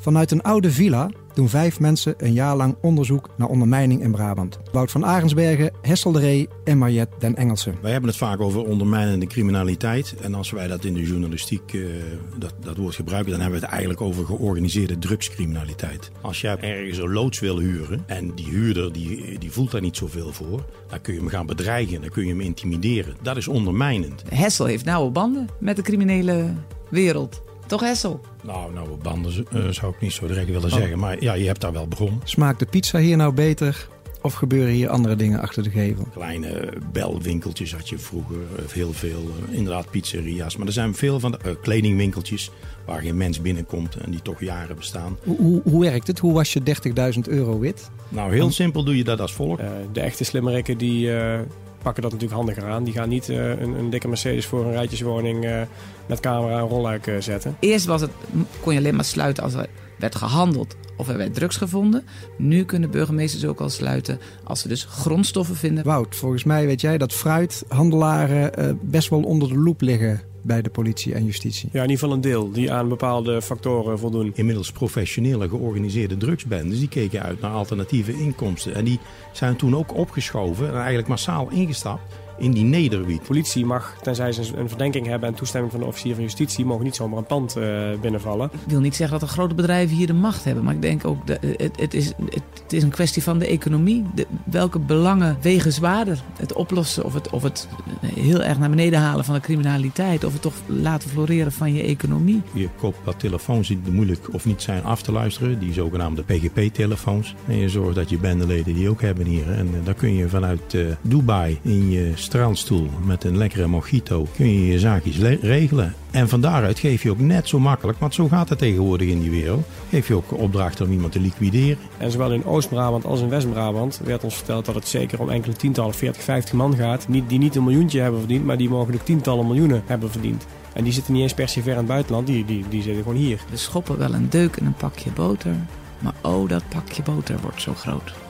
Vanuit een oude villa doen vijf mensen een jaar lang onderzoek naar ondermijning in Brabant. Wout van Arensbergen, Hessel de Ree en Mariette den Engelsen. Wij hebben het vaak over ondermijnende criminaliteit. En als wij dat in de journalistiek uh, dat, dat woord gebruiken, dan hebben we het eigenlijk over georganiseerde drugscriminaliteit. Als jij ergens een loods wil huren en die huurder die, die voelt daar niet zoveel voor, dan kun je hem gaan bedreigen, dan kun je hem intimideren. Dat is ondermijnend. Hessel heeft nauwe banden met de criminele wereld. Toch Hessel? Nou, nou banden uh, zou ik niet zo direct willen zeggen. Maar ja, je hebt daar wel begonnen. Smaakt de pizza hier nou beter? Of gebeuren hier andere dingen achter de gevel? Kleine belwinkeltjes had je vroeger. Heel veel, uh, inderdaad pizzeria's. Maar er zijn veel van de uh, kledingwinkeltjes waar geen mens binnenkomt en die toch jaren bestaan. Hoe, hoe, hoe werkt het? Hoe was je 30.000 euro wit? Nou, heel simpel doe je dat als volgt. de echte slimmerikken die pakken dat natuurlijk handiger aan. Die gaan niet uh, een, een, dikke Mercedes voor een rijtjeswoning uh, met camera en rolluik uh, zetten. Eerst was het, kon je alleen maar sluiten als er werd gehandeld of er werd drugs gevonden. Nu kunnen burgemeesters ook al sluiten als ze dus grondstoffen vinden. Wout, volgens mij weet jij dat fruithandelaren best wel onder de loep liggen bij de politie en justitie. Ja, in ieder geval een deel die aan bepaalde factoren voldoen. Inmiddels professionele georganiseerde drugsbendes die keken uit naar alternatieve inkomsten. En die zijn toen ook opgeschoven en eigenlijk massaal ingestapt in die nederwiet. Politie mag, tenzij ze een verdenking hebben en toestemming van de officier van justitie, mogen niet zomaar een pand uh, binnenvallen. Ik wil niet zeggen dat de grote bedrijven hier de macht hebben, maar ik denk ook dat het, het, is, het, is een kwestie van de economie. De, welke belangen wegen zwaarder? Het oplossen of het, of het heel erg naar beneden halen van de criminaliteit, of het toch laten floreren van je economie. Je koopt wat telefoons die moeilijk of niet zijn af te luisteren, die zogenaamde PGP-telefoons. En je zorgt dat je bendeleden die ook hebben hier. En uh, dan kun je vanuit uh, Dubai in je strandstoel met een lekkere mojito kun je je zaakjes regelen. En van daaruit geef je ook net zo makkelijk, want zo gaat het tegenwoordig in die wereld, geef je ook opdrachten om iemand te liquideren. En zowel in Oost-Brabant als in West-Brabant werd ons verteld dat het zeker om enkele tientallen, 40, 50 man gaat, die niet een miljoentje hebben verdiend, maar die mogelijk tientallen miljoenen hebben verdiend. En die zitten niet eens per se ver in het buitenland, die, die, die zitten gewoon hier. We schoppen wel een deuk en een pakje boter, maar oh, dat pakje boter wordt zo groot.